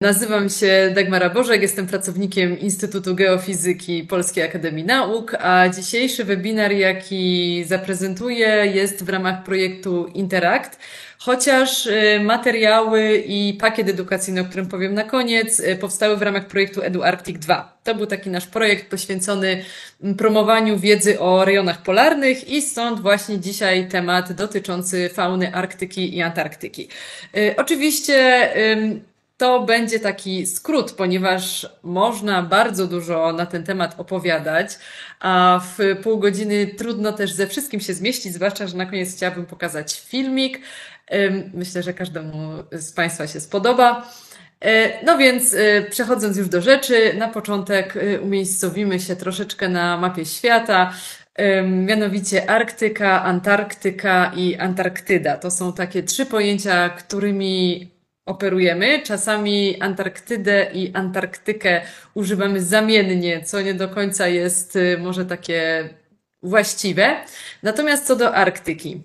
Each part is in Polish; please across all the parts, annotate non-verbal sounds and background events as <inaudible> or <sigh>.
Nazywam się Dagmara Bożek, jestem pracownikiem Instytutu Geofizyki Polskiej Akademii Nauk, a dzisiejszy webinar, jaki zaprezentuję, jest w ramach projektu Interact. Chociaż y, materiały i pakiet edukacyjny, o którym powiem na koniec, y, powstały w ramach projektu EduArctic 2. To był taki nasz projekt poświęcony mm, promowaniu wiedzy o rejonach polarnych i stąd właśnie dzisiaj temat dotyczący fauny Arktyki i Antarktyki. Y, oczywiście to będzie taki skrót, ponieważ można bardzo dużo na ten temat opowiadać, a w pół godziny trudno też ze wszystkim się zmieścić, zwłaszcza, że na koniec chciałabym pokazać filmik. Myślę, że każdemu z Państwa się spodoba. E, no więc e, przechodząc już do rzeczy, na początek e, umiejscowimy się troszeczkę na mapie świata. Mianowicie Arktyka, Antarktyka i Antarktyda. To są takie trzy pojęcia, którymi operujemy. Czasami Antarktydę i Antarktykę używamy zamiennie, co nie do końca jest y, może takie właściwe. Natomiast co do Arktyki.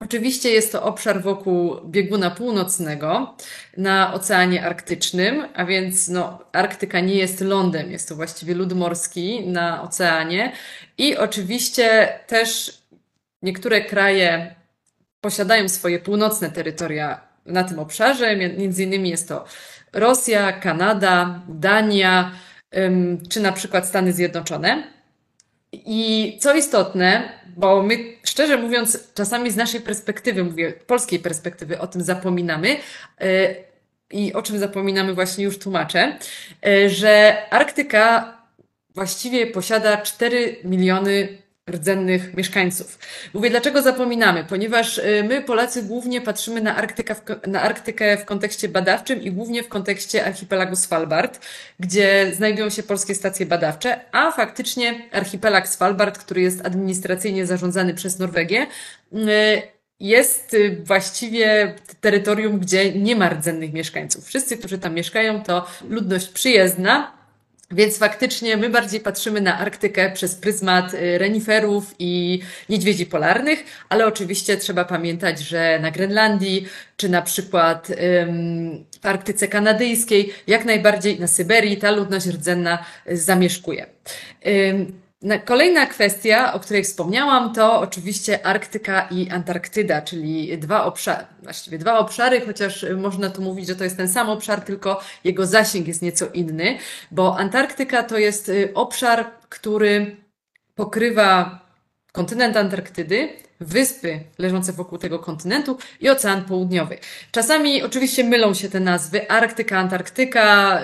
Oczywiście jest to obszar wokół bieguna północnego na Oceanie Arktycznym, a więc no, Arktyka nie jest lądem, jest to właściwie lód morski na oceanie. I oczywiście też niektóre kraje posiadają swoje północne terytoria na tym obszarze. Między innymi jest to Rosja, Kanada, Dania czy na przykład Stany Zjednoczone. I co istotne, bo my szczerze mówiąc, czasami z naszej perspektywy, mówię polskiej perspektywy, o tym zapominamy. E, I o czym zapominamy, właśnie już tłumaczę, e, że Arktyka właściwie posiada 4 miliony rdzennych mieszkańców. Mówię, dlaczego zapominamy? Ponieważ y, my, Polacy, głównie patrzymy na, Arktykę w, na Arktykę w kontekście badawczym i głównie w kontekście archipelagu Svalbard, gdzie znajdują się polskie stacje badawcze, a faktycznie archipelag Svalbard, który jest administracyjnie zarządzany przez Norwegię, y, jest y, właściwie terytorium, gdzie nie ma rdzennych mieszkańców. Wszyscy, którzy tam mieszkają, to ludność przyjezdna, więc faktycznie my bardziej patrzymy na Arktykę przez pryzmat y, reniferów i niedźwiedzi polarnych, ale oczywiście trzeba pamiętać, że na Grenlandii, czy na przykład w Arktyce Kanadyjskiej, jak najbardziej na Syberii ta ludność rdzenna y, zamieszkuje. Kolejna kwestia, o której wspomniałam, to oczywiście Arktyka i Antarktyda, czyli dwa obszary, właściwie dwa obszary, chociaż można tu mówić, że to jest ten sam obszar, tylko jego zasięg jest nieco inny, bo Antarktyka to jest y, obszar, który pokrywa kontynent Antarktydy, wyspy leżące wokół tego kontynentu i Ocean Południowy. Czasami oczywiście mylą się te nazwy, Arktyka, Antarktyka.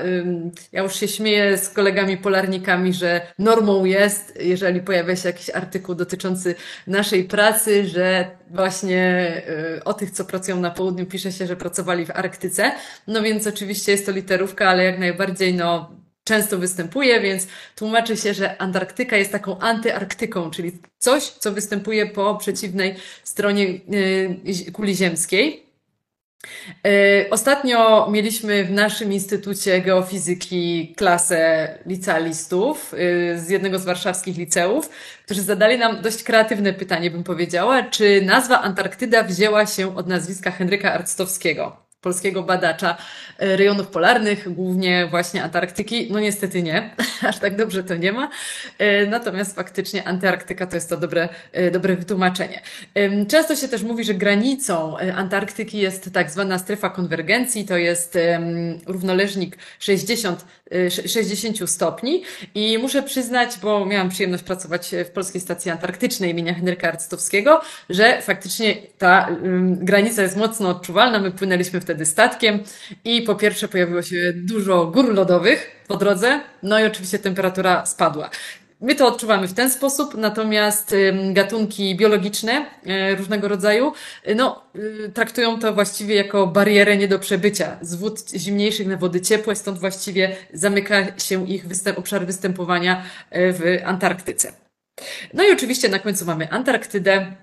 Ja już się śmieję z kolegami polarnikami, że normą jest, jeżeli pojawia się jakiś artykuł dotyczący naszej pracy, że właśnie y, o tych, co pracują na południu, pisze się, że pracowali w Arktyce. No więc oczywiście jest to literówka, ale jak najbardziej no często występuje, więc tłumaczy się, że Antarktyka jest taką antyarktyką, czyli coś, co występuje po przeciwnej stronie y, kuli ziemskiej. Y, ostatnio mieliśmy w naszym Instytucie Geofizyki klasę licealistów y, z jednego z warszawskich liceów, którzy zadali nam dość kreatywne pytanie, bym powiedziała, czy nazwa Antarktyda wzięła się od nazwiska Henryka Arctowskiego polskiego badacza e, rejonów polarnych, głównie właśnie Antarktyki. No niestety nie, <laughs> aż tak dobrze to nie ma. E, natomiast faktycznie Antarktyka to jest to dobre, e, dobre wytłumaczenie. Często się też mówi, że granicą Antarktyki jest tak zwana strefa konwergencji, to jest równoleżnik 60, 60 stopni i muszę przyznać, bo miałam przyjemność pracować w Polskiej Stacji Antarktycznej imienia Henryka Arctowskiego, że faktycznie ta granica jest mocno odczuwalna. My płynęliśmy wtedy wtedy statkiem i po pierwsze pojawiło się dużo gór lodowych po drodze, no i oczywiście temperatura spadła. My to odczuwamy w ten sposób, natomiast gatunki biologiczne e, różnego rodzaju y, no, y, traktują to właściwie jako barierę nie do przebycia z wód zimniejszych na wody ciepłe, stąd właściwie zamyka się ich występ, obszar występowania e, w Antarktyce. No i oczywiście na końcu mamy Antarktydę,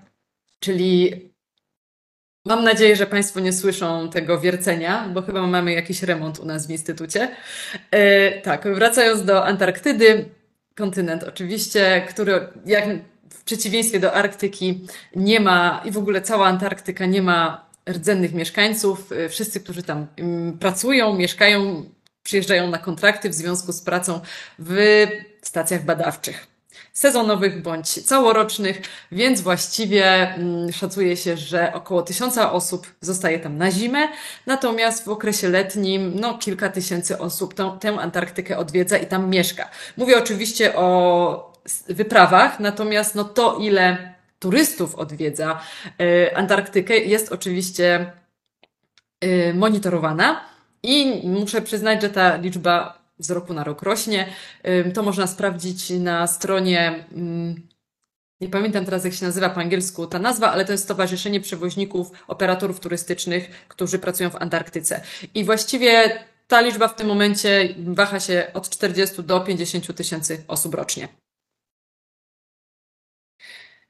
czyli Mam nadzieję, że Państwo nie słyszą tego wiercenia, bo chyba mamy jakiś remont u nas w Instytucie. E, tak, wracając do Antarktydy, kontynent oczywiście, który jak w przeciwieństwie do Arktyki nie ma i w ogóle cała Antarktyka nie ma rdzennych mieszkańców. E, wszyscy, którzy tam mm, pracują, mieszkają, przyjeżdżają na kontrakty w związku z pracą w stacjach badawczych sezonowych bądź całorocznych, więc właściwie mm, szacuje się, że około tysiąca osób zostaje tam na zimę, natomiast w okresie letnim no, kilka tysięcy osób tę, tę Antarktykę odwiedza i tam mieszka. Mówię oczywiście o wyprawach, natomiast no, to ile turystów odwiedza y, Antarktykę jest oczywiście y, monitorowana i muszę przyznać, że ta liczba z roku na rok rośnie. To można sprawdzić na stronie, nie pamiętam teraz jak się nazywa po angielsku ta nazwa, ale to jest Stowarzyszenie Przewoźników Operatorów Turystycznych, którzy pracują w Antarktyce. I właściwie ta liczba w tym momencie waha się od 40 do 50 tysięcy osób rocznie.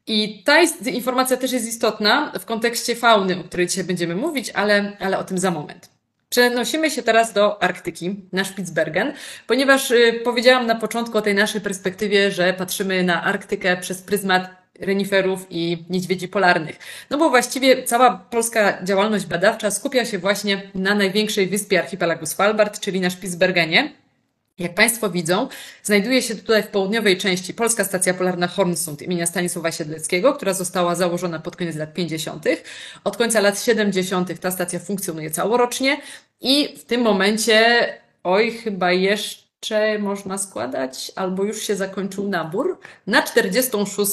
I ta informacja też jest istotna w kontekście fauny, o której dzisiaj będziemy mówić, ale, ale o tym za moment. Przenosimy się teraz do Arktyki, na Spitsbergen, ponieważ y, powiedziałam na początku o tej naszej perspektywie, że patrzymy na Arktykę przez pryzmat reniferów i niedźwiedzi polarnych. No bo właściwie cała polska działalność badawcza skupia się właśnie na największej wyspie archipelagu Svalbard, czyli na Spitsbergenie. Jak Państwo widzą, znajduje się tutaj w południowej części Polska Stacja Polarna Hornsund imienia Stanisława Siedleckiego, która została założona pod koniec lat 50. Od końca lat 70. ta stacja funkcjonuje całorocznie i w tym momencie, oj, chyba jeszcze można składać, albo już się zakończył nabór, na 46.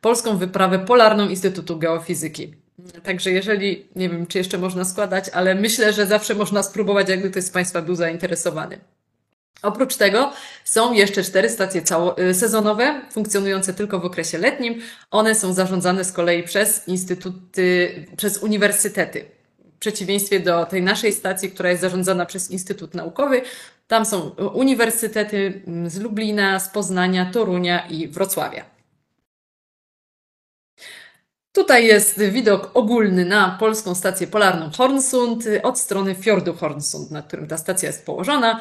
Polską Wyprawę Polarną Instytutu Geofizyki. Także jeżeli, nie wiem, czy jeszcze można składać, ale myślę, że zawsze można spróbować, jakby ktoś z Państwa był zainteresowany. Oprócz tego są jeszcze cztery stacje y, sezonowe, funkcjonujące tylko w okresie letnim. One są zarządzane z kolei przez instytuty, przez uniwersytety. W przeciwieństwie do tej naszej stacji, która jest zarządzana przez Instytut Naukowy, tam są uniwersytety mm, z Lublina, z Poznania, Torunia i Wrocławia. Tutaj jest widok ogólny na polską stację polarną Hornsund od strony fiordu Hornsund, na którym ta stacja jest położona.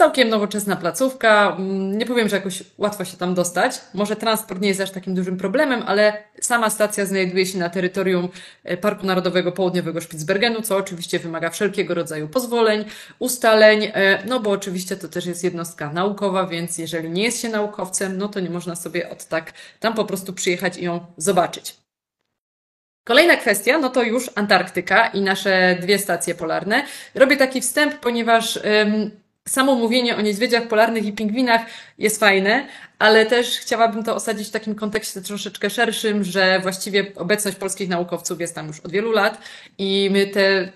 Całkiem nowoczesna placówka. Mm, nie powiem, że jakoś łatwo się tam dostać. Może transport nie jest aż takim dużym problemem, ale sama stacja znajduje się na terytorium e, Parku Narodowego Południowego Spitsbergenu, co oczywiście wymaga wszelkiego rodzaju pozwoleń, ustaleń, e, no bo oczywiście to też jest jednostka naukowa, więc jeżeli nie jest się naukowcem, no to nie można sobie od tak tam po prostu przyjechać i ją zobaczyć. Kolejna kwestia, no to już Antarktyka i nasze dwie stacje polarne. Robię taki wstęp, ponieważ samo mówienie o niedźwiedziach polarnych i pingwinach jest fajne, ale też chciałabym to osadzić w takim kontekście troszeczkę szerszym, że właściwie obecność polskich naukowców jest tam już od wielu lat i my te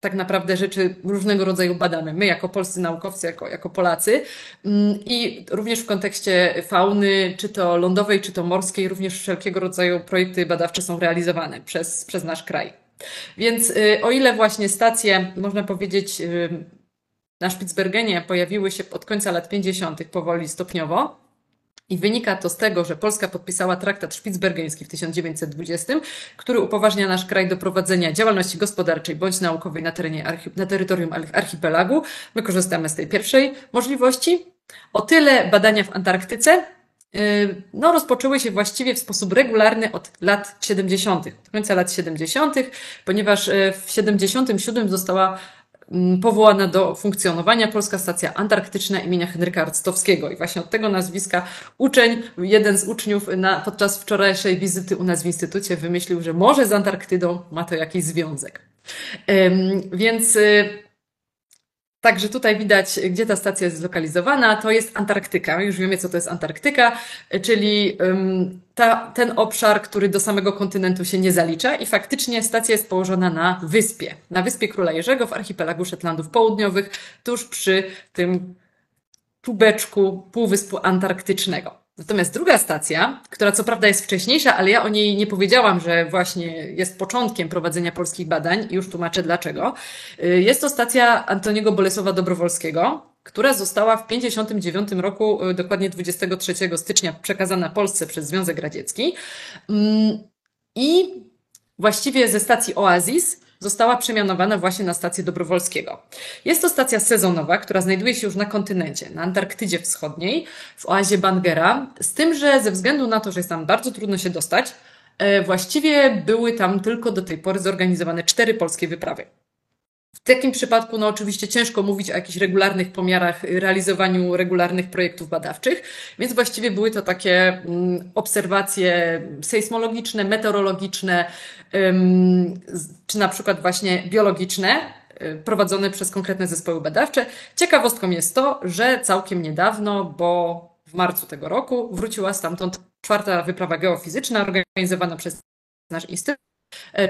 tak naprawdę rzeczy różnego rodzaju badamy. My jako polscy naukowcy, jako, jako Polacy mm, i również w kontekście fauny, czy to lądowej, czy to morskiej, również wszelkiego rodzaju projekty badawcze są realizowane przez, przez nasz kraj. Więc y, o ile właśnie stacje, można powiedzieć, y, na Spitsbergenie pojawiły się od końca lat 50. powoli stopniowo. I wynika to z tego, że Polska podpisała traktat szpicbergeński w 1920, który upoważnia nasz kraj do prowadzenia działalności gospodarczej bądź naukowej na, terenie na terytorium archipelagu. My korzystamy z tej pierwszej możliwości. O tyle badania w Antarktyce y, no, rozpoczęły się właściwie w sposób regularny od lat 70., od końca lat 70., ponieważ y, w 77 została powołana do funkcjonowania Polska Stacja Antarktyczna imienia Henryka Arctowskiego. I właśnie od tego nazwiska uczeń, jeden z uczniów na, podczas wczorajszej wizyty u nas w Instytucie wymyślił, że może z Antarktydą ma to jakiś związek. Więc y, Także tutaj widać, gdzie ta stacja jest zlokalizowana. To jest Antarktyka. Już wiemy, co to jest Antarktyka, czyli ta, ten obszar, który do samego kontynentu się nie zalicza. I faktycznie stacja jest położona na wyspie. Na wyspie Króla Jerzego w archipelagu Szetlandów Południowych, tuż przy tym tubeczku Półwyspu Antarktycznego. Natomiast druga stacja, która co prawda jest wcześniejsza, ale ja o niej nie powiedziałam, że właśnie jest początkiem prowadzenia polskich badań i już tłumaczę dlaczego. Y, jest to stacja Antoniego Bolesława Dobrowolskiego, która została w 1959 roku, y, dokładnie 23 stycznia, przekazana Polsce przez Związek Radziecki. Mm, I właściwie ze stacji Oasis została przemianowana właśnie na stację Dobrowolskiego. Jest to stacja sezonowa, która znajduje się już na kontynencie, na Antarktydzie Wschodniej, w oazie Bangera, z tym, że ze względu na to, że jest tam bardzo trudno się dostać, e, właściwie były tam tylko do tej pory zorganizowane cztery polskie wyprawy. W takim przypadku, no oczywiście ciężko mówić o jakichś regularnych pomiarach, realizowaniu regularnych projektów badawczych, więc właściwie były to takie mm, obserwacje sejsmologiczne, meteorologiczne, czy na przykład właśnie biologiczne, y, prowadzone przez konkretne zespoły badawcze. Ciekawostką jest to, że całkiem niedawno, bo w marcu tego roku wróciła stamtąd czwarta wyprawa geofizyczna organizowana przez nasz instytut. E,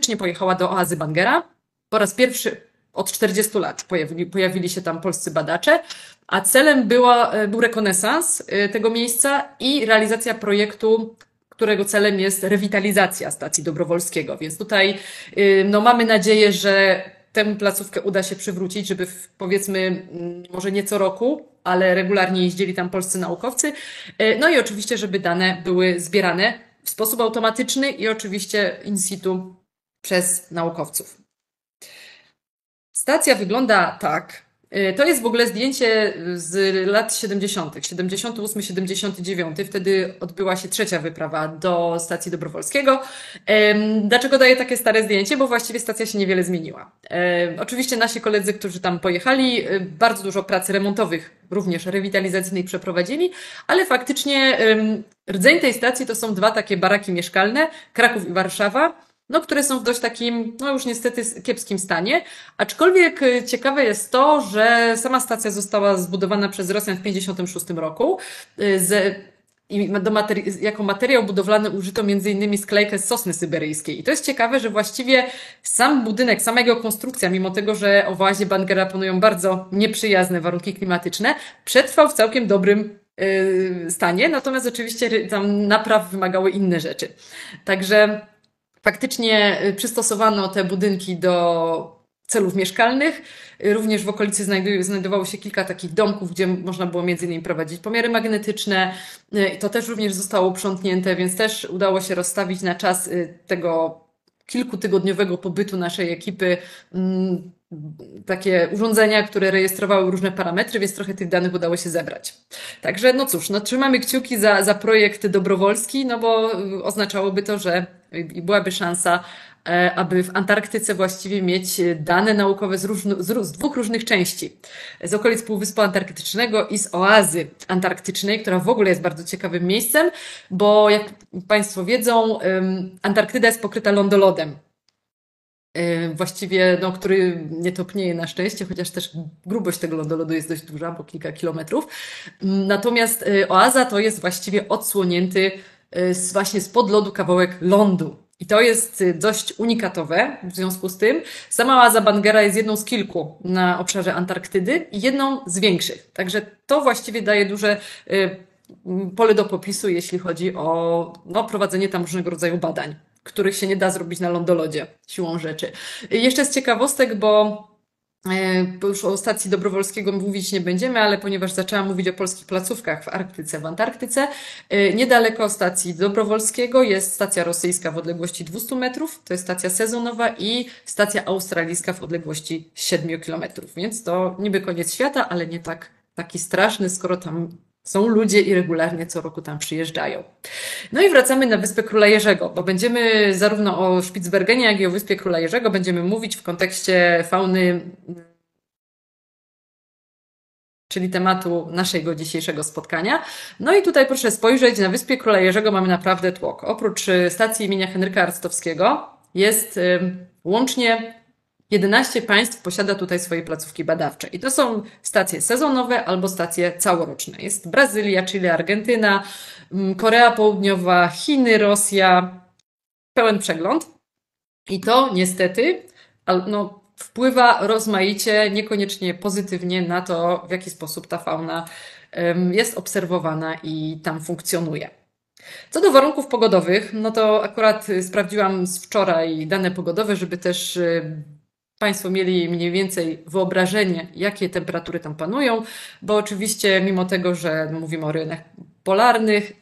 czteroosobowa pojechała do oazy Bangera. Po raz pierwszy od 40 lat pojawili, pojawili się tam polscy badacze, a celem była, e, był rekonesans e, tego miejsca i realizacja projektu którego celem jest rewitalizacja stacji Dobrowolskiego. Więc tutaj no, mamy nadzieję, że tę placówkę uda się przywrócić, żeby w, powiedzmy mm, może nie co roku, ale regularnie jeździli tam polscy naukowcy. E, no i oczywiście, żeby dane były zbierane w sposób automatyczny i oczywiście in situ przez naukowców. Stacja wygląda tak, Y, to jest w ogóle zdjęcie z lat 70., 78, 79. Wtedy odbyła się trzecia wyprawa do stacji Dobrowolskiego. Dlaczego daję takie stare zdjęcie? Bo właściwie stacja się niewiele zmieniła. Oczywiście nasi koledzy, którzy tam pojechali, y, bardzo dużo pracy remontowych, również rewitalizacyjnych przeprowadzili, ale faktycznie rdzeń tej stacji to są dwa takie baraki mieszkalne, Kraków i Warszawa no, które są w dość takim, no już niestety kiepskim stanie. Aczkolwiek y, ciekawe jest to, że sama stacja została zbudowana przez Rosjan w 1956 roku. Y, z, i do materi jako materiał budowlany użyto m.in. sklejkę z sosny syberyjskiej. I to jest ciekawe, że właściwie sam budynek, sama jego konstrukcja, mimo tego, że oazie Bangera panują bardzo nieprzyjazne warunki klimatyczne, przetrwał w całkiem dobrym yy, stanie, natomiast oczywiście tam napraw wymagały inne rzeczy. Także faktycznie y, przystosowano te budynki do celów mieszkalnych. Y, również w okolicy znajdowało się kilka takich domków, gdzie można było między innymi prowadzić pomiary magnetyczne. Y, I to też również zostało uprzątnięte, więc też udało się rozstawić na czas tego kilkutygodniowego pobytu naszej ekipy mm, takie urządzenia, które rejestrowały różne parametry, więc trochę tych danych udało się zebrać. Także no cóż, no trzymamy kciuki za, za projekt dobrowolski, no bo oznaczałoby to, że byłaby szansa, e, aby w Antarktyce właściwie mieć dane naukowe z, różno, z, z, dwóch różnych części. Z okolic Półwyspu Antarktycznego i z oazy antarktycznej, która w ogóle jest bardzo ciekawym miejscem, bo jak Państwo wiedzą, Antarktyda jest pokryta lądolodem. E, właściwie, no, który nie topnieje na szczęście, chociaż też grubość tego lądolodu jest dość duża, bo kilka kilometrów. Natomiast e, oaza to jest właściwie odsłonięty z, właśnie spod lodu kawałek lądu. I to jest dość unikatowe w związku z tym. Sama oaza Bangera jest jedną z kilku na obszarze Antarktydy i jedną z większych. Także to właściwie daje duże pole do popisu, jeśli chodzi o no, prowadzenie tam różnego rodzaju badań, których się nie da zrobić na lądolodzie siłą rzeczy. Jeszcze z ciekawostek, bo E, bo już o stacji Dobrowolskiego mówić nie będziemy, ale ponieważ zaczęłam mówić o polskich placówkach w Arktyce, w Antarktyce, e, niedaleko stacji Dobrowolskiego jest stacja rosyjska w odległości 200 metrów, to jest stacja sezonowa i stacja australijska w odległości 7 kilometrów. Więc to niby koniec świata, ale nie tak taki straszny, skoro tam są ludzie i regularnie co roku tam przyjeżdżają. No i wracamy na Wyspę Króla Jerzego, bo będziemy zarówno o Spitsbergenie, jak i o Wyspie Króla Jerzego będziemy mówić w kontekście fauny, czyli tematu naszego dzisiejszego spotkania. No i tutaj proszę spojrzeć, na Wyspie Króla Jerzego mamy naprawdę tłok. Oprócz y, stacji imienia Henryka Arstowskiego jest łącznie 11 państw posiada tutaj swoje placówki badawcze. I to są stacje sezonowe albo stacje całoroczne. Jest Brazylia, Chile, Argentyna, mm, Korea Południowa, Chiny, Rosja. Pełen przegląd. I to niestety no, wpływa rozmaicie, niekoniecznie pozytywnie na to, w jaki sposób ta fauna jest obserwowana i tam funkcjonuje. Co do warunków pogodowych, no to akurat sprawdziłam z wczoraj dane pogodowe, żeby też Państwo mieli mniej więcej wyobrażenie, jakie temperatury tam panują, bo oczywiście, mimo tego, że mówimy o rejonach polarnych,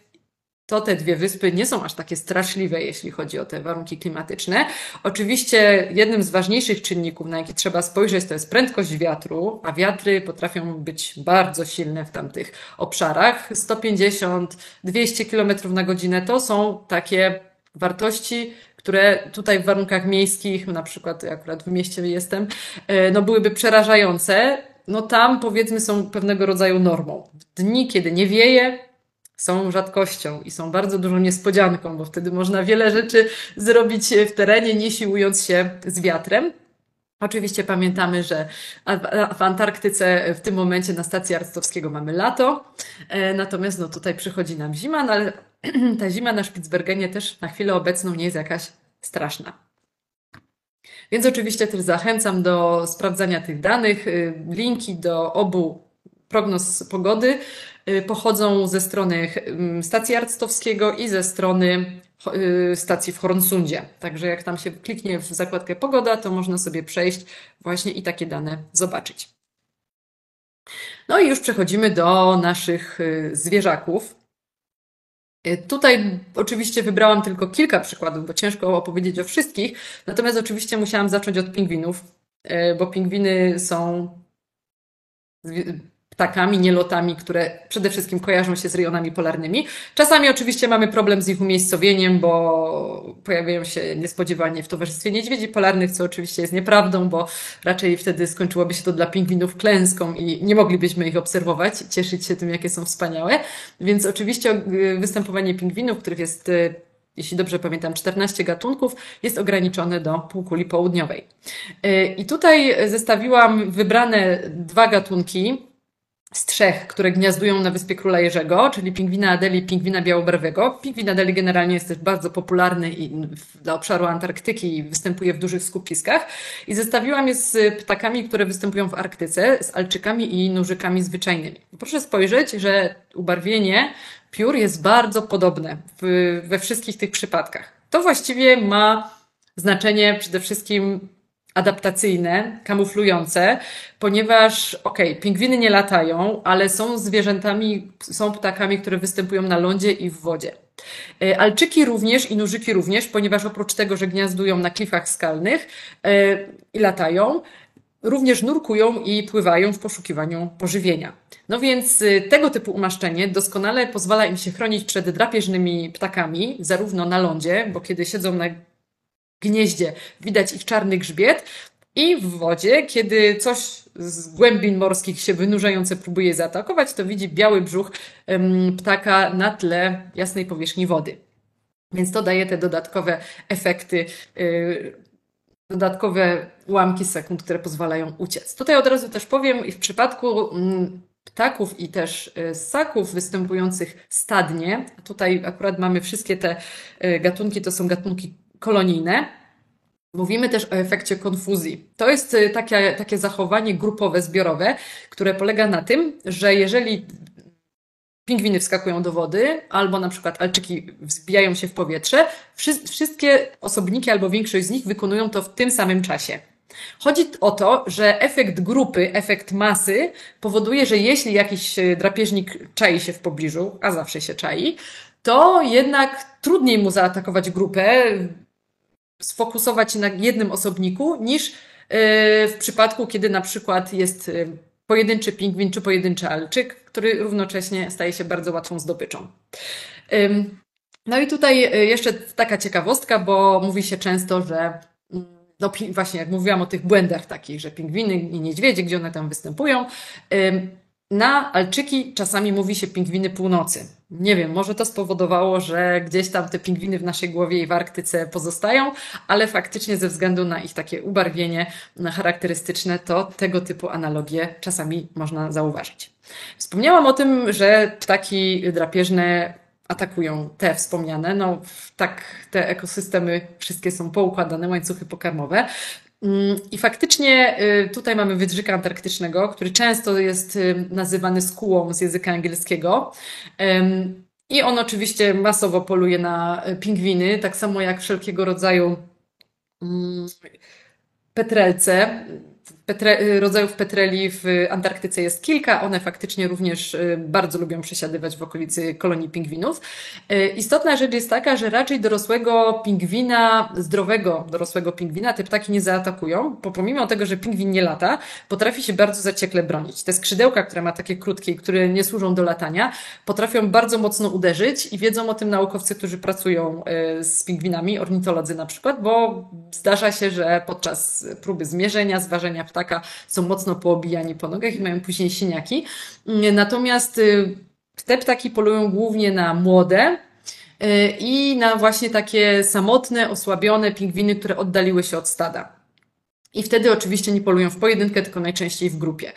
to te dwie wyspy nie są aż takie straszliwe, jeśli chodzi o te warunki klimatyczne. Oczywiście jednym z ważniejszych czynników, na jaki trzeba spojrzeć, to jest prędkość wiatru, a wiatry potrafią być bardzo silne w tamtych obszarach. 150-200 km na godzinę to są takie wartości, które tutaj w warunkach miejskich, na przykład akurat w mieście jestem, e, no byłyby przerażające, no tam powiedzmy są pewnego rodzaju normą. Dni, kiedy nie wieje, są rzadkością i są bardzo dużą niespodzianką, bo wtedy można wiele rzeczy zrobić w terenie, nie siłując się z wiatrem. Oczywiście pamiętamy, że w Antarktyce w tym momencie na stacji Arstowskiego mamy lato, e, natomiast no tutaj przychodzi nam zima, no ale <clears throat> ta zima na Spitsbergenie też na chwilę obecną nie jest jakaś straszna. Więc oczywiście też zachęcam do sprawdzania tych danych. Y, linki do obu prognoz pogody y, pochodzą ze strony stacji Arctowskiego i ze strony stacji w Hornsundzie. Także jak tam się kliknie w zakładkę pogoda, to można sobie przejść właśnie i takie dane zobaczyć. No i już przechodzimy do naszych zwierzaków. E, tutaj oczywiście wybrałam tylko kilka przykładów, bo ciężko opowiedzieć o wszystkich. Natomiast oczywiście musiałam zacząć od pingwinów, bo pingwiny są ptakami, nielotami, które przede wszystkim kojarzą się z rejonami polarnymi. Czasami oczywiście mamy problem z ich umiejscowieniem, bo pojawiają się niespodziewanie w towarzystwie niedźwiedzi polarnych, co oczywiście jest nieprawdą, bo raczej wtedy skończyłoby się to dla pingwinów klęską i nie moglibyśmy ich obserwować, cieszyć się tym, jakie są wspaniałe. Więc oczywiście występowanie pingwinów, których jest e, jeśli dobrze pamiętam, 14 gatunków, jest ograniczone do półkuli południowej. E, I tutaj zestawiłam wybrane dwa gatunki, z trzech, które gniazdują na wyspie Króla Jerzego, czyli pingwina Adeli i pingwina białobarwego. Pingwin Adeli generalnie jest też bardzo popularny i dla obszaru Antarktyki występuje w dużych skupiskach. I zestawiłam je z ptakami, które występują w Arktyce, z alczykami i nużykami zwyczajnymi. Proszę spojrzeć, że ubarwienie piór jest bardzo podobne w, we wszystkich tych przypadkach. To właściwie ma znaczenie przede wszystkim adaptacyjne, kamuflujące, ponieważ, okej, okay, pingwiny nie latają, ale są zwierzętami, są ptakami, które występują na lądzie i w wodzie. E, alczyki również i nużyki również, ponieważ oprócz tego, że gniazdują na klifach skalnych yy, i latają, również nurkują i pływają w poszukiwaniu pożywienia. No więc e, tego typu umaszczenie doskonale pozwala im się chronić przed drapieżnymi ptakami, zarówno na lądzie, bo kiedy siedzą na gnieździe widać ich czarny grzbiet i w wodzie, kiedy coś z głębin morskich się wynurzające próbuje zaatakować, to widzi biały brzuch ptaka na tle jasnej powierzchni wody. Więc to daje te dodatkowe efekty, y, dodatkowe ułamki sekund, które pozwalają uciec. Tutaj od razu też powiem, w przypadku mm, ptaków i też y, ssaków występujących stadnie, tutaj akurat mamy wszystkie te y, gatunki, to są gatunki kolonijne. Mówimy też o efekcie konfuzji. To jest y, takie, takie zachowanie grupowe, zbiorowe, które polega na tym, że jeżeli pingwiny wskakują do wody, albo na przykład alczyki wzbijają się w powietrze, wszystkie osobniki albo większość z nich wykonują to w tym samym czasie. Chodzi o to, że efekt grupy, efekt masy powoduje, że jeśli jakiś y, drapieżnik czai się w pobliżu, a zawsze się czai, to jednak trudniej mu zaatakować grupę, sfokusować się na jednym osobniku, niż e, w przypadku, kiedy na przykład jest e, pojedynczy pingwin czy pojedynczy alczyk, który równocześnie staje się bardzo łatwą zdobyczą. No i tutaj e, jeszcze taka ciekawostka, bo mówi się często, że mm, no właśnie jak mówiłam o tych błędach takich, że pingwiny i niedźwiedzie, gdzie one tam występują, na alczyki czasami mówi się pingwiny północy. Nie wiem, może to spowodowało, że gdzieś tam te pingwiny w naszej głowie i w Arktyce pozostają, ale faktycznie ze względu na ich takie ubarwienie charakterystyczne, to tego typu analogie czasami można zauważyć. Wspomniałam o tym, że ptaki drapieżne atakują te wspomniane. No, tak te ekosystemy wszystkie są poukładane, łańcuchy pokarmowe. Mm, I faktycznie y, tutaj mamy wydrzyka antarktycznego, który często jest y, nazywany skułą z języka angielskiego. I on oczywiście masowo poluje na y, pingwiny, tak samo jak wszelkiego rodzaju mm, petrelce. Petre, rodzajów petreli w Antarktyce jest kilka. One faktycznie również bardzo lubią przesiadywać w okolicy kolonii pingwinów. Istotna rzecz jest taka, że raczej dorosłego pingwina, zdrowego dorosłego pingwina te ptaki nie zaatakują, bo pomimo tego, że pingwin nie lata, potrafi się bardzo zaciekle bronić. Te skrzydełka, które ma takie krótkie, które nie służą do latania, potrafią bardzo mocno uderzyć i wiedzą o tym naukowcy, którzy pracują z pingwinami, ornitolodzy na przykład, bo zdarza się, że podczas próby zmierzenia, zważenia ptaka są mocno poobijani po nogach i mają później siniaki. Natomiast y, te ptaki polują głównie na młode, y, i na właśnie takie samotne, osłabione pingwiny, które oddaliły się od stada. I wtedy oczywiście nie polują w pojedynkę, tylko najczęściej w grupie.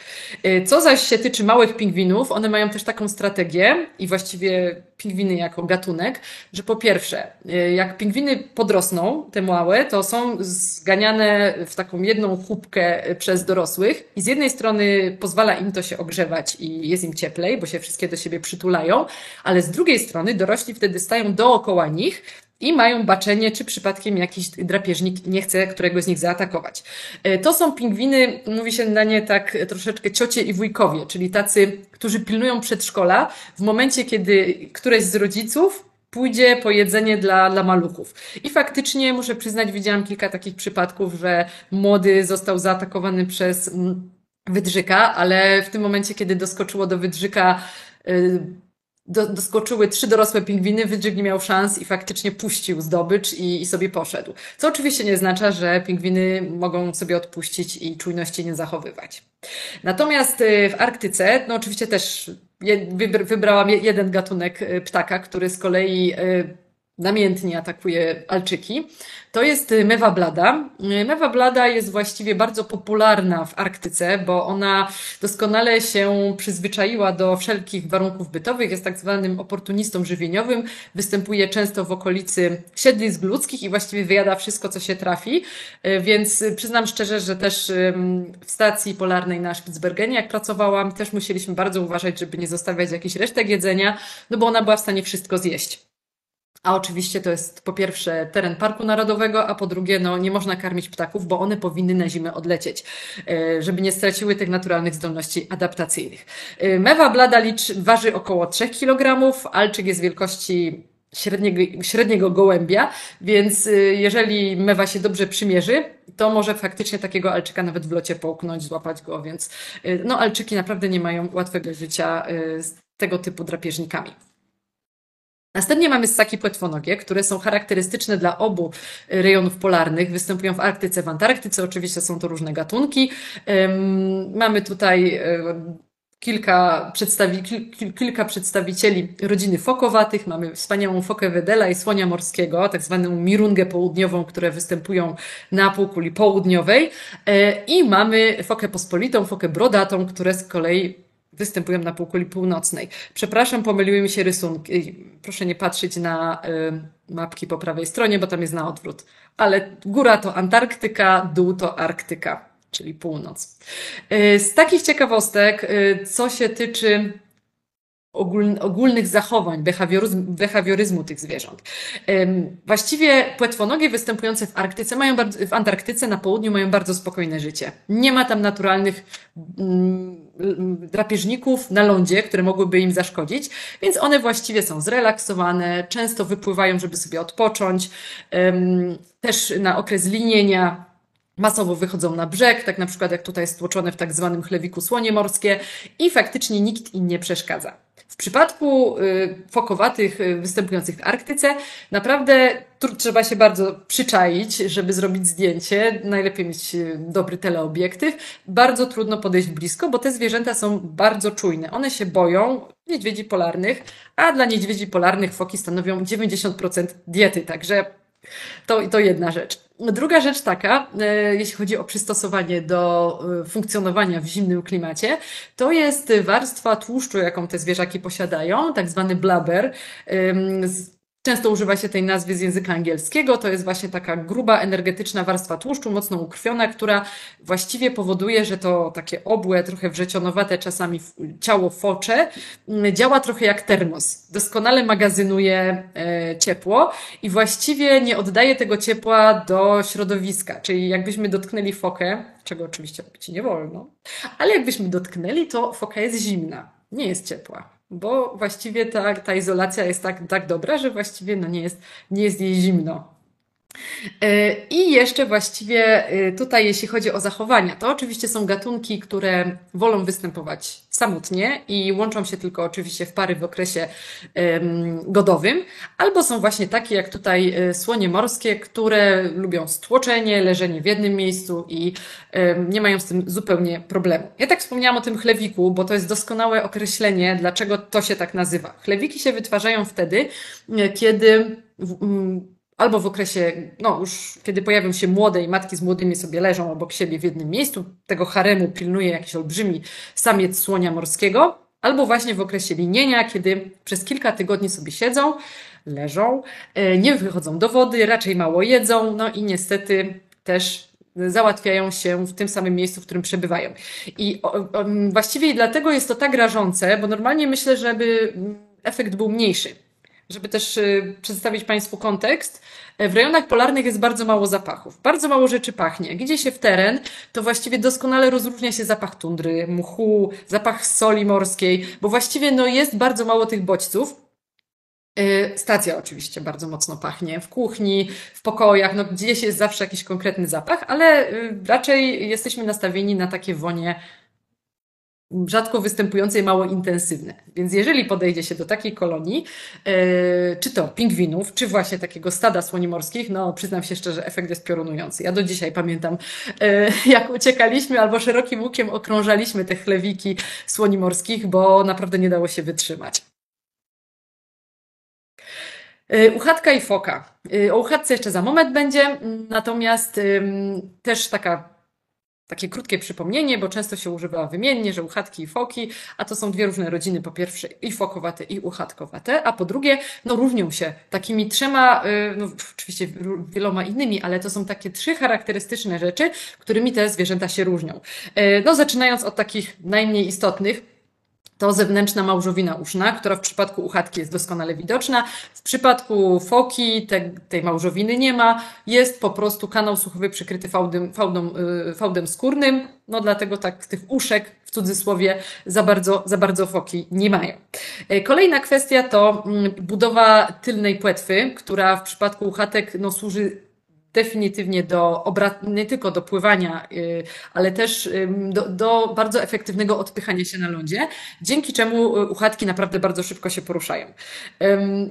Y, co zaś się tyczy małych pingwinów, one mają też taką strategię i właściwie pingwiny jako gatunek, że po pierwsze, y, jak pingwiny podrosną, te małe, to są zganiane w taką jedną chubkę przez dorosłych i z jednej strony pozwala im to się ogrzewać i jest im cieplej, bo się wszystkie do siebie przytulają, ale z drugiej strony dorośli wtedy stają dookoła nich i mają baczenie, czy przypadkiem jakiś drapieżnik nie chce którego z nich zaatakować. E, to są pingwiny, mówi się na nie tak troszeczkę ciocie i wujkowie, czyli tacy, którzy pilnują przedszkola w momencie, kiedy któreś z rodziców pójdzie po jedzenie dla, dla maluchów. I faktycznie muszę przyznać, widziałam kilka takich przypadków, że młody został zaatakowany przez mm, wydrzyka, ale w tym momencie, kiedy doskoczyło do wydrzyka y, do, doskoczyły trzy dorosłe pingwiny, Wydrzyk nie miał szans i faktycznie puścił zdobycz i, i sobie poszedł. Co oczywiście nie oznacza, że pingwiny mogą sobie odpuścić i czujności nie zachowywać. Natomiast y, w Arktyce, no oczywiście też wybrałam jeden gatunek y, ptaka, który z kolei y, namiętnie atakuje alczyki. To jest y, mewa blada. Y, mewa blada jest właściwie bardzo popularna w Arktyce, bo ona doskonale się przyzwyczaiła do wszelkich warunków bytowych, jest tak zwanym oportunistą żywieniowym, występuje często w okolicy siedlisk ludzkich i właściwie wyjada wszystko, co się trafi, y, więc przyznam szczerze, że też w stacji polarnej na Spitsbergenie, jak pracowałam, też musieliśmy bardzo uważać, żeby nie zostawiać jakichś resztek jedzenia, no bo ona była w stanie wszystko zjeść. A oczywiście to jest po pierwsze teren Parku Narodowego, a po drugie no, nie można karmić ptaków, bo one powinny na zimę odlecieć, e, żeby nie straciły tych naturalnych zdolności adaptacyjnych. E, mewa blada licz, waży około 3 kg, alczyk jest wielkości średniego, średniego gołębia, więc e, jeżeli mewa się dobrze przymierzy, to może faktycznie takiego alczyka nawet w locie połknąć, złapać go, więc no alczyki naprawdę nie mają łatwego życia z tego typu drapieżnikami. Następnie mamy ssaki płetwonogie, które są charakterystyczne dla obu rejonów polarnych. Występują w Arktyce, w Antarktyce. Oczywiście są to różne gatunki. Mamy tutaj kilka, przedstawi, kilka przedstawicieli rodziny fokowatych. Mamy wspaniałą fokę wedela i słonia morskiego, tak zwaną mirungę południową, które występują na półkuli południowej. E, I mamy fokę pospolitą, fokę brodatą, które z kolei występują na półkuli północnej. Przepraszam, pomyliły mi się rysunki. Proszę nie patrzeć na y, mapki po prawej stronie, bo tam jest na odwrót. Ale góra to Antarktyka, dół to Arktyka, czyli północ. Y, z takich ciekawostek, y, co się tyczy ogólnych zachowań, behawioryzmu, behawioryzmu tych zwierząt. Właściwie płetwonogie występujące w Arktyce mają bardzo, w Antarktyce na południu mają bardzo spokojne życie. Nie ma tam naturalnych mm, drapieżników na lądzie, które mogłyby im zaszkodzić, więc one właściwie są zrelaksowane, często wypływają, żeby sobie odpocząć, też na okres linienia masowo wychodzą na brzeg, tak na przykład jak tutaj jest tłoczone w tak zwanym chlewiku słonie morskie i faktycznie nikt im nie przeszkadza. W przypadku y, fokowatych y, występujących w Arktyce naprawdę trzeba się bardzo przyczaić, żeby zrobić zdjęcie. Najlepiej mieć y, dobry teleobiektyw. Bardzo trudno podejść blisko, bo te zwierzęta są bardzo czujne. One się boją niedźwiedzi polarnych, a dla niedźwiedzi polarnych foki stanowią 90% diety, także to, to jedna rzecz. Druga rzecz taka, e, jeśli chodzi o przystosowanie do e, funkcjonowania w zimnym klimacie, to jest warstwa tłuszczu, jaką te zwierzaki posiadają, tak zwany blubber. Często używa się tej nazwy z języka angielskiego. To jest właśnie taka gruba, energetyczna warstwa tłuszczu, mocno ukrwiona, która właściwie powoduje, że to takie obłe, trochę wrzecionowate czasami ciało focze mm, działa trochę jak termos. Doskonale magazynuje e, ciepło i właściwie nie oddaje tego ciepła do środowiska. Czyli jakbyśmy dotknęli fokę, czego oczywiście robić nie wolno, ale jakbyśmy dotknęli, to foka jest zimna, nie jest ciepła bo właściwie ta, ta izolacja jest tak, tak dobra, że właściwie no nie, jest, nie jest jej zimno. E, I jeszcze właściwie e, tutaj, jeśli chodzi o zachowania, to oczywiście są gatunki, które wolą występować samotnie i łączą się tylko oczywiście w pary w okresie godowym, albo są właśnie takie jak tutaj e, słonie morskie, które lubią stłoczenie, leżenie w jednym miejscu i nie mają z tym zupełnie problemu. Ja tak wspomniałam o tym chlewiku, bo to jest doskonałe określenie, dlaczego to się tak nazywa. Chlewiki się wytwarzają wtedy, kiedy albo w okresie, no już kiedy pojawią się młode i matki z młodymi sobie leżą obok siebie w jednym miejscu, tego haremu pilnuje jakiś olbrzymi samiec słonia morskiego, albo właśnie w okresie linienia, kiedy przez kilka tygodni sobie siedzą, leżą, e, nie wychodzą do wody, raczej mało jedzą, no i niestety też załatwiają się w tym samym miejscu, w którym przebywają. I właściwie dlatego jest to tak rażące, bo normalnie myślę, żeby efekt był mniejszy. Żeby też y, przedstawić Państwu kontekst, e, w rejonach polarnych jest bardzo mało zapachów, bardzo mało rzeczy pachnie. Jak idzie się w teren, to właściwie doskonale rozróżnia się zapach tundry, mchu, zapach soli morskiej, bo właściwie no, jest bardzo mało tych bodźców. E, stacja oczywiście bardzo mocno pachnie, w kuchni, w pokojach, no gdzieś jest zawsze jakiś konkretny zapach, ale y, raczej jesteśmy nastawieni na takie wonie rzadko występujące i mało intensywne. Więc jeżeli podejdzie się do takiej kolonii, yy, czy to pingwinów, czy właśnie takiego stada słoni morskich, no przyznam się szczerze, efekt jest piorunujący. Ja do dzisiaj pamiętam, yy, <laughs> jak uciekaliśmy albo szerokim łukiem okrążaliśmy te chlewiki słoni morskich, bo naprawdę nie dało się wytrzymać. Yy, uchatka i foka. O uchatce jeszcze za moment będzie, natomiast też taka takie krótkie przypomnienie, bo często się używa wymiennie, że uchatki i foki, a to są dwie różne rodziny, po pierwsze i fokowate i uchatkowate, a po drugie, no różnią się takimi trzema, y, no oczywiście wieloma innymi, ale to są takie trzy charakterystyczne rzeczy, którymi te zwierzęta się różnią. Y, no zaczynając od takich najmniej istotnych, to zewnętrzna małżowina uszna, która w przypadku uchatki jest doskonale widoczna. W przypadku foki te, tej małżowiny nie ma. Jest po prostu kanał słuchowy przykryty fałdem, fałdem, fałdem skórnym. No dlatego tak tych uszek w cudzysłowie za bardzo, za bardzo foki nie mają. E, kolejna kwestia to mm, budowa tylnej płetwy, która w przypadku uchatek no, służy definitywnie do obrat, nie tylko do pływania, y, ale też do, do, bardzo efektywnego odpychania się na lądzie, dzięki czemu y, uchatki naprawdę bardzo szybko się poruszają.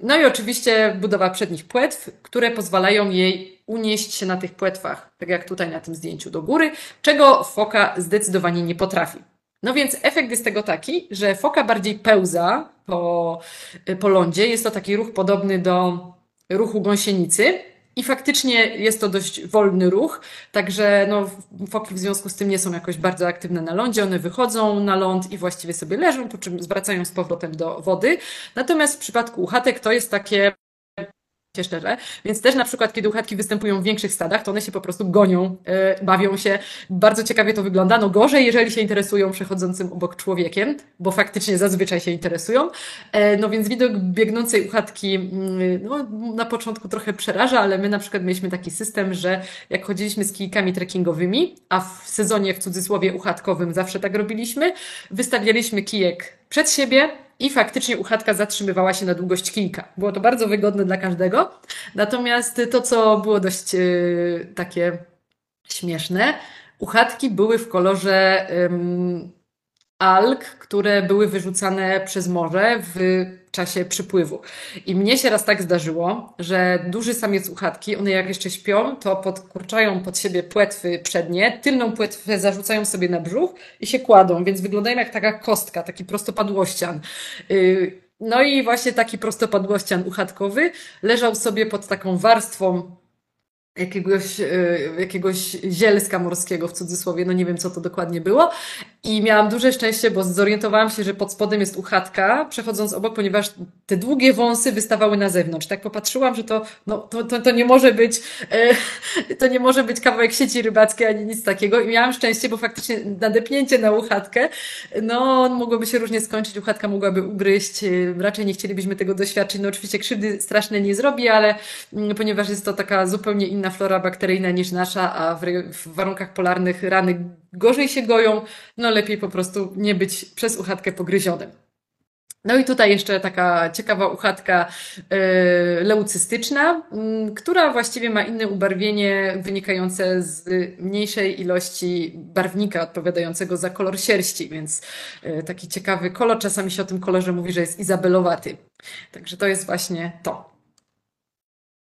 No i oczywiście budowa przednich płetw, które pozwalają jej unieść się na tych płetwach, tak jak tutaj na tym zdjęciu do góry, czego foka zdecydowanie nie potrafi. No więc efekt jest tego taki, że foka bardziej pełza po, y, po lądzie. Jest to taki ruch podobny do ruchu gąsienicy, i faktycznie jest to dość wolny ruch, także no, foki w związku z tym nie są jakoś bardzo aktywne na lądzie, one wychodzą na ląd i właściwie sobie leżą, po czym zwracają z powrotem do wody. Natomiast w przypadku uchatek to jest takie szczerze. Więc też na przykład, kiedy uchatki występują w większych stadach, to one się po prostu gonią, yy, bawią się. Bardzo ciekawie to wygląda. No gorzej, jeżeli się interesują przechodzącym obok człowiekiem, bo faktycznie zazwyczaj się interesują. Yy, no więc widok biegnącej uchatki yy, no, na początku trochę przeraża, ale my na przykład mieliśmy taki system, że jak chodziliśmy z kijkami trekkingowymi, a w sezonie w cudzysłowie uchatkowym zawsze tak robiliśmy, wystawialiśmy kijek przed siebie, i faktycznie uchatka zatrzymywała się na długość kilka. Było to bardzo wygodne dla każdego. Natomiast to, co było dość yy, takie śmieszne, uchatki były w kolorze yy, alg, które były wyrzucane przez morze w czasie przypływu. I mnie się raz tak zdarzyło, że duży samiec uchatki, one jak jeszcze śpią, to podkurczają pod siebie płetwy przednie, tylną płetwę zarzucają sobie na brzuch i się kładą, więc wyglądają jak taka kostka, taki prostopadłościan. Y, no i właśnie taki prostopadłościan uchatkowy leżał sobie pod taką warstwą jakiegoś, e, jakiegoś zielska morskiego w cudzysłowie, no nie wiem co to dokładnie było. I miałam duże szczęście, bo zorientowałam się, że pod spodem jest uchatka, przechodząc obok, ponieważ te długie wąsy wystawały na zewnątrz. Tak popatrzyłam, że to, no, to, to, to nie może być, e, to nie może być kawałek sieci rybackiej ani nic takiego. I miałam szczęście, bo faktycznie nadepnięcie na uchatkę, no mogłoby się różnie skończyć, uchatka mogłaby ugryźć, raczej nie chcielibyśmy tego doświadczyć. No oczywiście krzywdy straszne nie zrobi, ale mm, ponieważ jest to taka zupełnie inna flora bakteryjna niż nasza, a w, w warunkach polarnych rany gorzej się goją, no lepiej po prostu nie być przez uchatkę pogryzionym. No i tutaj jeszcze taka ciekawa uchatka yy, leucystyczna, która właściwie ma inne ubarwienie wynikające z mniejszej ilości barwnika odpowiadającego za kolor sierści, więc yy, taki ciekawy kolor. Czasami się o tym kolorze mówi, że jest izabelowaty. Także to jest właśnie to.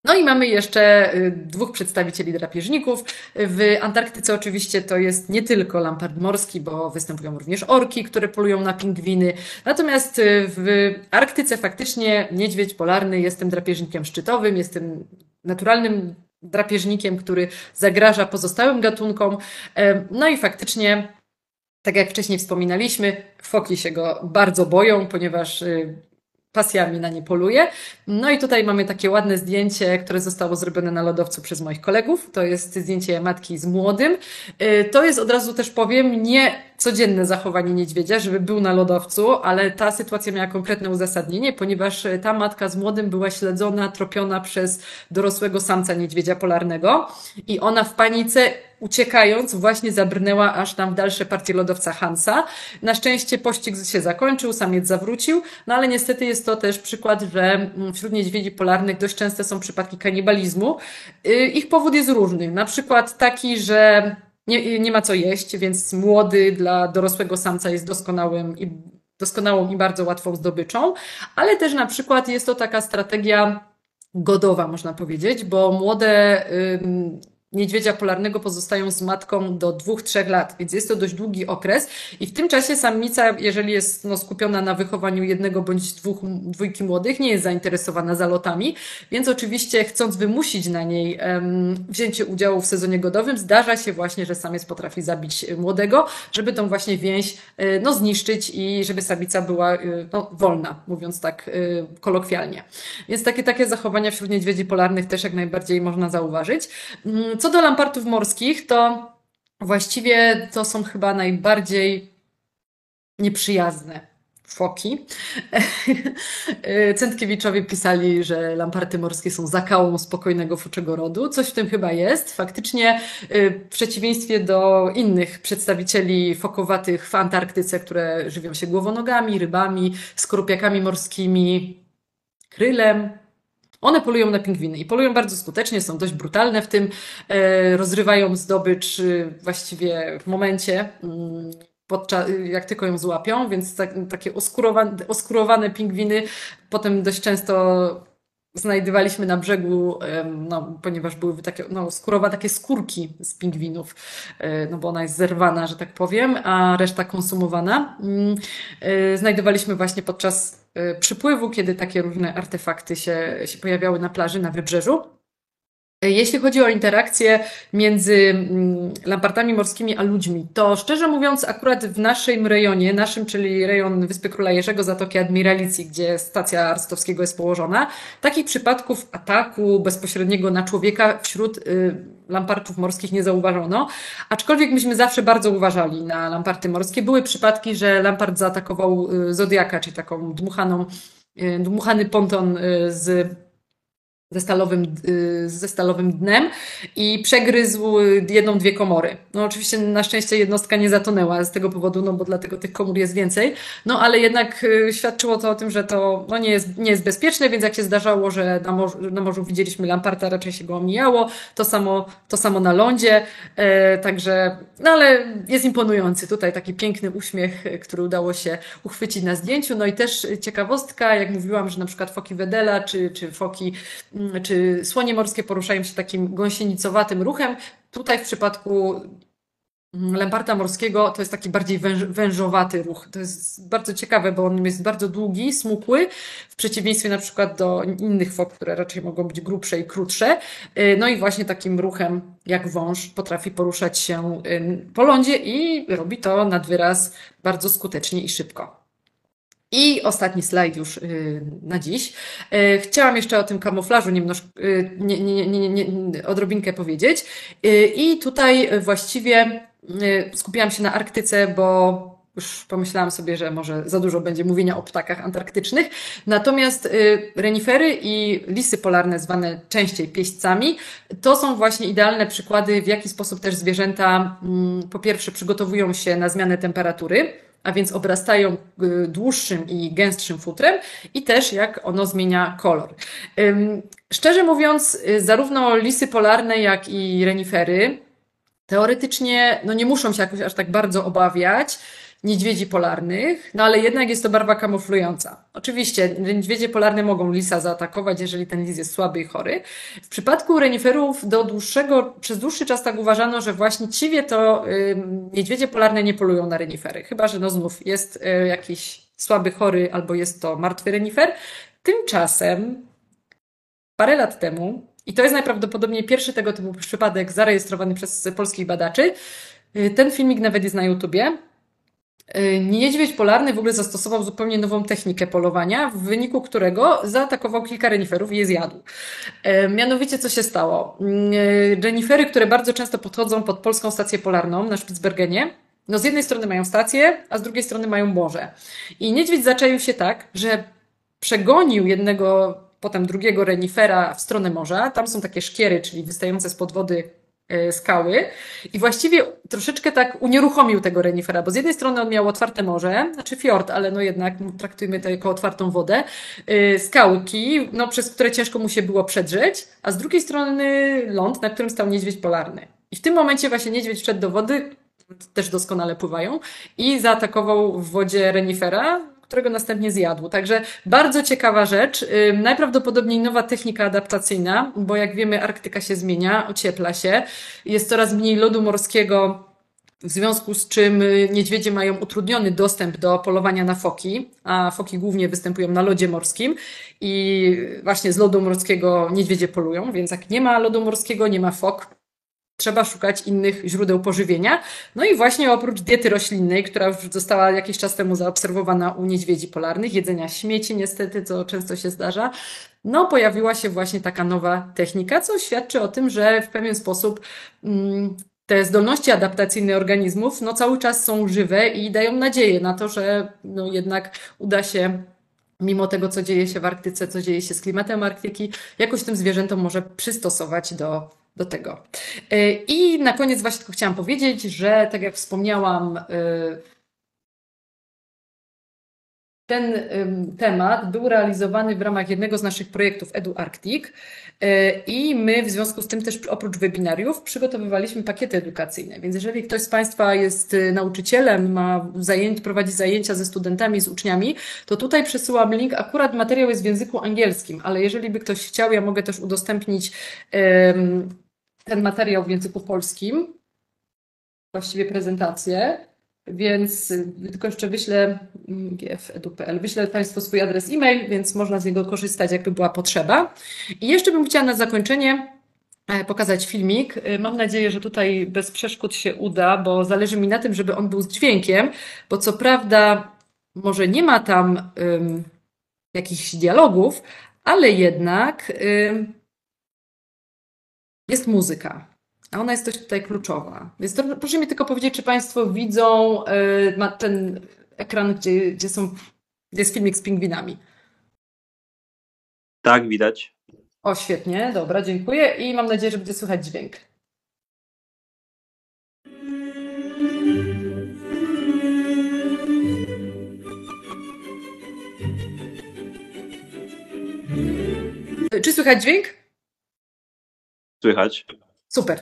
No i mamy jeszcze y, dwóch przedstawicieli drapieżników. W Antarktyce oczywiście to jest nie tylko lampart morski, bo występują również orki, które polują na pingwiny. Natomiast y, w Arktyce faktycznie niedźwiedź polarny jest tym drapieżnikiem szczytowym, jest tym naturalnym drapieżnikiem, który zagraża pozostałym gatunkom. No i faktycznie tak jak wcześniej wspominaliśmy, foki się go bardzo boją, ponieważ y, pasjami na nie poluje. No i tutaj mamy takie ładne zdjęcie, które zostało zrobione na lodowcu przez moich kolegów. To jest zdjęcie matki z młodym. Y, to jest od razu też powiem, nie codzienne zachowanie niedźwiedzia, żeby był na lodowcu, ale ta sytuacja miała konkretne uzasadnienie, ponieważ ta matka z młodym była śledzona, tropiona przez dorosłego samca niedźwiedzia polarnego i ona w panice uciekając właśnie zabrnęła aż tam w dalsze partie lodowca Hansa. Na szczęście pościg się zakończył, samiec zawrócił, no ale niestety jest to też przykład, że mm, wśród niedźwiedzi polarnych dość częste są przypadki kanibalizmu. Y, ich powód jest różny. Na przykład taki, że nie, nie ma co jeść, więc młody dla dorosłego samca jest doskonałym i doskonałą i bardzo łatwą zdobyczą, ale też na przykład jest to taka strategia godowa, można powiedzieć, bo młode niedźwiedzia polarnego pozostają z matką do dwóch, trzech lat, więc jest to dość długi okres i w tym czasie samica, jeżeli jest no, skupiona na wychowaniu jednego bądź dwóch, dwójki młodych, nie jest zainteresowana zalotami, więc oczywiście chcąc wymusić na niej um, wzięcie udziału w sezonie godowym, zdarza się właśnie, że samiec potrafi zabić młodego, żeby tą właśnie więź e, no, zniszczyć i żeby samica była e, no, wolna, mówiąc tak e, kolokwialnie. Więc takie, takie zachowania wśród niedźwiedzi polarnych też jak najbardziej można zauważyć. Mm, co do lampartów morskich, to właściwie to są chyba najbardziej nieprzyjazne foki. <laughs> Centkiewiczowie pisali, że lamparty morskie są zakałą spokojnego fuczego rodu. Coś w tym chyba jest. Faktycznie y, w przeciwieństwie do innych przedstawicieli fokowatych w Antarktyce, które żywią się głowonogami, rybami, skorupiakami morskimi, krylem, one polują na pingwiny i polują bardzo skutecznie, są dość brutalne w tym, e, rozrywają zdobycz y, właściwie w momencie, mm, podczas, jak tylko ją złapią, więc tak, takie oskurowane, oskurowane pingwiny potem dość często znajdywaliśmy na brzegu, no, ponieważ były takie, no, skórowa takie skórki z pingwinów, e, no bo ona jest zerwana, że tak powiem, a reszta konsumowana. Mm, e, znajdowaliśmy właśnie podczas Y, przypływu, kiedy takie różne artefakty się, się pojawiały na plaży, na wybrzeżu. Y, jeśli chodzi o interakcję między mm, lampartami morskimi a ludźmi, to szczerze mówiąc, akurat w naszym rejonie, naszym, czyli rejon Wyspy Króla Jerzego, Zatoki Admiralicji, gdzie stacja Arstowskiego jest położona, takich przypadków ataku bezpośredniego na człowieka wśród y, lampartów morskich nie zauważono, aczkolwiek myśmy zawsze bardzo uważali na lamparty morskie. Były przypadki, że lampart zaatakował y, Zodiaka, czyli taką dmuchaną, y, dmuchany ponton z ze stalowym, y, ze stalowym dnem i przegryzł jedną, dwie komory. No oczywiście na szczęście jednostka nie zatonęła z tego powodu, no bo dlatego tych komór jest więcej, no ale jednak y, świadczyło to o tym, że to no, nie, jest, nie jest bezpieczne, więc jak się zdarzało, że na morzu, na morzu widzieliśmy lamparta, raczej się go omijało, to samo, to samo na lądzie, e, także, no ale jest imponujący. Tutaj taki piękny uśmiech, który udało się uchwycić na zdjęciu, no i też ciekawostka, jak mówiłam, że na przykład foki Wedela, czy, czy foki Mm, czy słonie morskie poruszają się takim gąsienicowatym ruchem. Tutaj w przypadku Lemparta morskiego to jest taki bardziej węż, wężowaty ruch. To jest bardzo ciekawe, bo on jest bardzo długi, smukły, w przeciwieństwie na przykład do innych fok, które raczej mogą być grubsze i krótsze. Y, no i właśnie takim ruchem jak wąż potrafi poruszać się po lądzie i robi to nad wyraz bardzo skutecznie i szybko. I ostatni slajd już y, na dziś. Chciałam jeszcze o tym kamuflażu nie, nie, nie, nie, odrobinkę powiedzieć. I tutaj właściwie Y, skupiłam się na Arktyce, bo już pomyślałam sobie, że może za dużo będzie mówienia o ptakach antarktycznych. Natomiast y, renifery i lisy polarne, zwane częściej pieśćcami, to są właśnie idealne przykłady, w jaki sposób też zwierzęta mm, po pierwsze przygotowują się na zmianę temperatury, a więc obrastają y, dłuższym i gęstszym futrem i też jak ono zmienia kolor. Szczerze mówiąc, zarówno lisy polarne, jak i renifery Teoretycznie no nie muszą się jakoś aż tak bardzo obawiać niedźwiedzi polarnych, no ale jednak jest to barwa kamuflująca. Oczywiście niedźwiedzie polarne mogą lisa zaatakować, jeżeli ten lis jest słaby i chory. W przypadku reniferów do dłuższego, przez dłuższy czas tak uważano, że właśnie ciwie to y, niedźwiedzie polarne nie polują na renifery, chyba że no znów jest y, jakiś słaby, chory albo jest to martwy renifer. Tymczasem parę lat temu i to jest najprawdopodobniej pierwszy tego typu przypadek zarejestrowany przez polskich badaczy. Y, ten filmik nawet jest na YouTubie. Y, niedźwiedź polarny w ogóle zastosował zupełnie nową technikę polowania, w wyniku którego zaatakował kilka reniferów i je zjadł. Y, mianowicie co się stało? Renifery, które bardzo często podchodzą pod polską stację polarną na Spitsbergenie, no z jednej strony mają stację, a z drugiej strony mają morze. I niedźwiedź zaczaił się tak, że przegonił jednego potem drugiego renifera w stronę morza. Tam są takie szkiery, czyli wystające z pod wody skały i właściwie troszeczkę tak unieruchomił tego renifera, bo z jednej strony on miał otwarte morze, znaczy fiord, ale no jednak traktujmy to jako otwartą wodę, e, skałki, no przez które ciężko mu się było przedrzeć, a z drugiej strony ląd, na którym stał niedźwiedź polarny. I w tym momencie właśnie niedźwiedź wszedł do wody, też doskonale pływają, i zaatakował w wodzie renifera, którego następnie zjadł. Także bardzo ciekawa rzecz. Najprawdopodobniej nowa technika adaptacyjna, bo jak wiemy, Arktyka się zmienia, ociepla się, jest coraz mniej lodu morskiego. W związku z czym y, niedźwiedzie mają utrudniony dostęp do polowania na foki, a foki głównie występują na lodzie morskim i właśnie z lodu morskiego niedźwiedzie polują, więc jak nie ma lodu morskiego, nie ma fok, trzeba szukać innych źródeł pożywienia. No i właśnie oprócz diety roślinnej, która już została jakiś czas temu zaobserwowana u niedźwiedzi polarnych, jedzenia śmieci niestety, co często się zdarza, no pojawiła się właśnie taka nowa technika, co świadczy o tym, że w pewien sposób mm, te zdolności adaptacyjne organizmów no cały czas są żywe i dają nadzieję na to, że no jednak uda się mimo tego, co dzieje się w Arktyce, co dzieje się z klimatem Arktyki, jakoś tym zwierzętom może przystosować do do tego. E, I na koniec właśnie tylko chciałam powiedzieć, że tak jak wspomniałam, e, ten temat był realizowany w ramach jednego z naszych projektów EduArctic e, i my w związku z tym też oprócz webinariów przygotowywaliśmy pakiety edukacyjne. Więc jeżeli ktoś z Państwa jest nauczycielem, ma zajęć, prowadzi zajęcia ze studentami, z uczniami, to tutaj przesyłam link. Akurat materiał jest w języku angielskim, ale jeżeli by ktoś chciał, ja mogę też udostępnić ten materiał w języku polskim, właściwie prezentację, więc tylko jeszcze wyślę gf.edu.pl, wyślę Państwu swój adres e-mail, więc można z niego korzystać, jakby była potrzeba. I jeszcze bym chciała na zakończenie e, pokazać filmik. E, mam nadzieję, że tutaj bez przeszkód się uda, bo zależy mi na tym, żeby on był z dźwiękiem, bo co prawda może nie ma tam um, jakichś dialogów, ale jednak um, jest muzyka. A ona jest też tutaj kluczowa. Więc proszę mi tylko powiedzieć, czy Państwo widzą y, ten ekran, gdzie, gdzie, są, gdzie jest filmik z pingwinami. Tak, widać. O, świetnie, dobra, dziękuję i mam nadzieję, że będzie słychać dźwięk. Czy słychać dźwięk? Słychać. Super.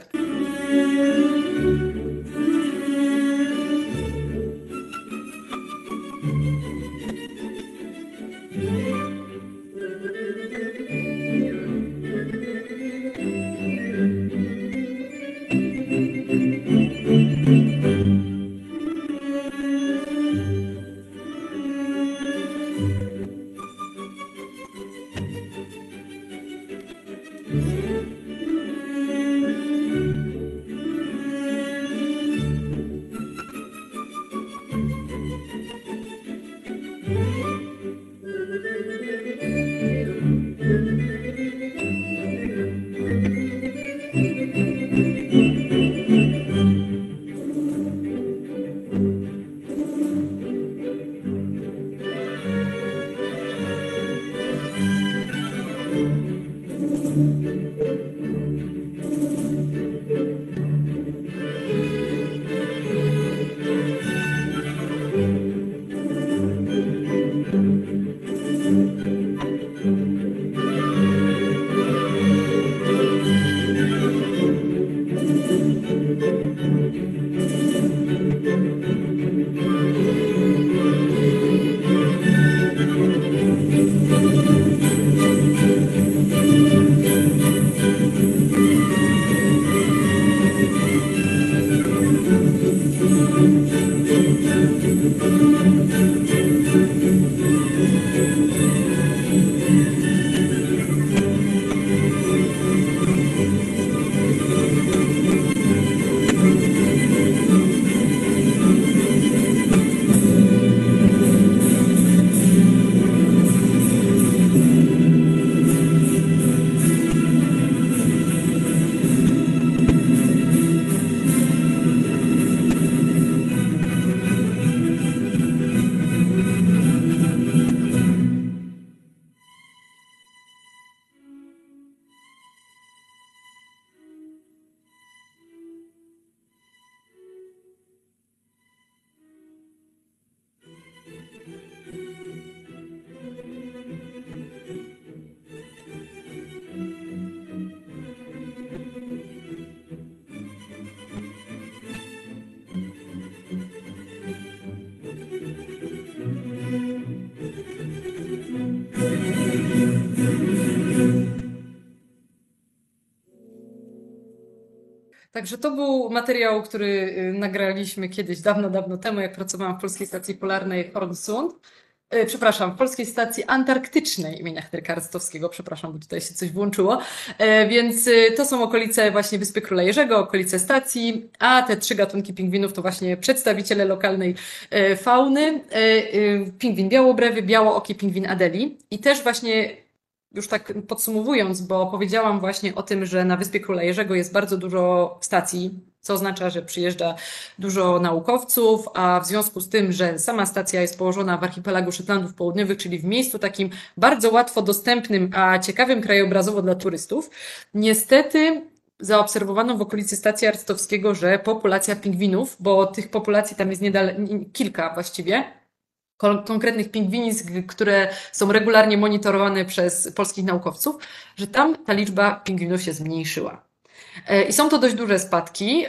Także to był materiał, który y, nagraliśmy kiedyś, dawno, dawno temu, jak pracowałam w Polskiej Stacji Polarnej Hornsund. Y, przepraszam, w Polskiej Stacji Antarktycznej imienia Henryka Rostowskiego, przepraszam, bo tutaj się coś włączyło. E, więc y, to są okolice właśnie Wyspy Króla Jerzego, okolice stacji, a te trzy gatunki pingwinów to właśnie przedstawiciele lokalnej fauny. Pingwin białobrewy, białooki pingwin Adeli. I też właśnie już tak podsumowując, bo powiedziałam właśnie o tym, że na Wyspie Króla Jerzego jest bardzo dużo stacji, co oznacza, że przyjeżdża dużo naukowców, a w związku z tym, że sama stacja jest położona w archipelagu Szetlandów Południowych, czyli w miejscu takim bardzo łatwo dostępnym, a ciekawym krajobrazowo dla turystów, niestety zaobserwowano w okolicy stacji Arstowskiego, że populacja pingwinów, bo tych populacji tam jest niedal, kilka właściwie, konkretnych pingwinisk, które są regularnie monitorowane przez polskich naukowców, że tam ta liczba pingwinów się zmniejszyła. E, I są to dość duże spadki.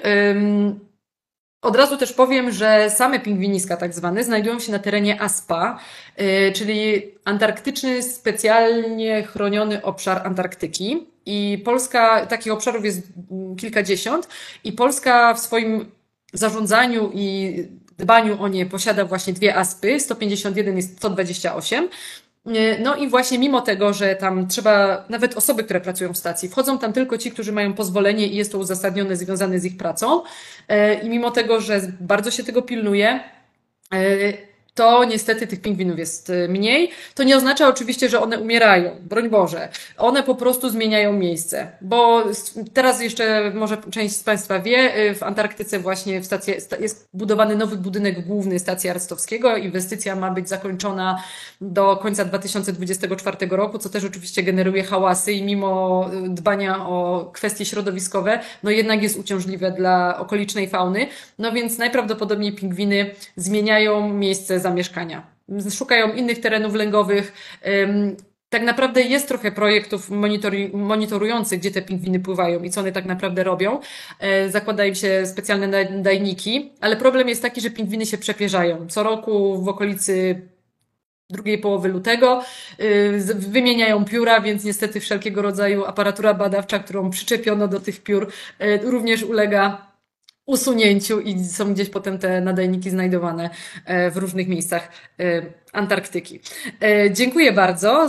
Od razu też powiem, że same pingwiniska tak zwane znajdują się na terenie ASPA, e, czyli Antarktyczny Specjalnie Chroniony Obszar Antarktyki. I Polska, takich obszarów jest kilkadziesiąt i Polska w swoim zarządzaniu i dbaniu o nie posiada właśnie dwie aspy, 151 jest 128. No i właśnie mimo tego, że tam trzeba, nawet osoby, które pracują w stacji, wchodzą tam tylko ci, którzy mają pozwolenie i jest to uzasadnione, związane z ich pracą. E, I mimo tego, że bardzo się tego pilnuje, e, to niestety tych pingwinów jest y, mniej. To nie oznacza oczywiście, że one umierają, broń Boże. One po prostu zmieniają miejsce, bo teraz jeszcze może część z Państwa wie, y, w Antarktyce właśnie w stacji, jest budowany nowy budynek główny stacji Arstowskiego. Inwestycja ma być zakończona do końca 2024 roku, co też oczywiście generuje hałasy i mimo y, dbania o kwestie środowiskowe, no jednak jest uciążliwe dla okolicznej fauny. No więc najprawdopodobniej pingwiny zmieniają miejsce zamieszkania. Szukają innych terenów lęgowych. Tak naprawdę jest trochę projektów monitorujących, gdzie te pingwiny pływają i co one tak naprawdę robią. E, zakładają się specjalne nadajniki, ale problem jest taki, że pingwiny się przepierzają. Co roku w okolicy drugiej połowy lutego. Y, wymieniają pióra, więc niestety wszelkiego rodzaju aparatura badawcza, którą przyczepiono do tych piór, y, również ulega usunięciu i są gdzieś potem te nadajniki znajdowane e, w różnych miejscach e, Antarktyki. E, dziękuję bardzo.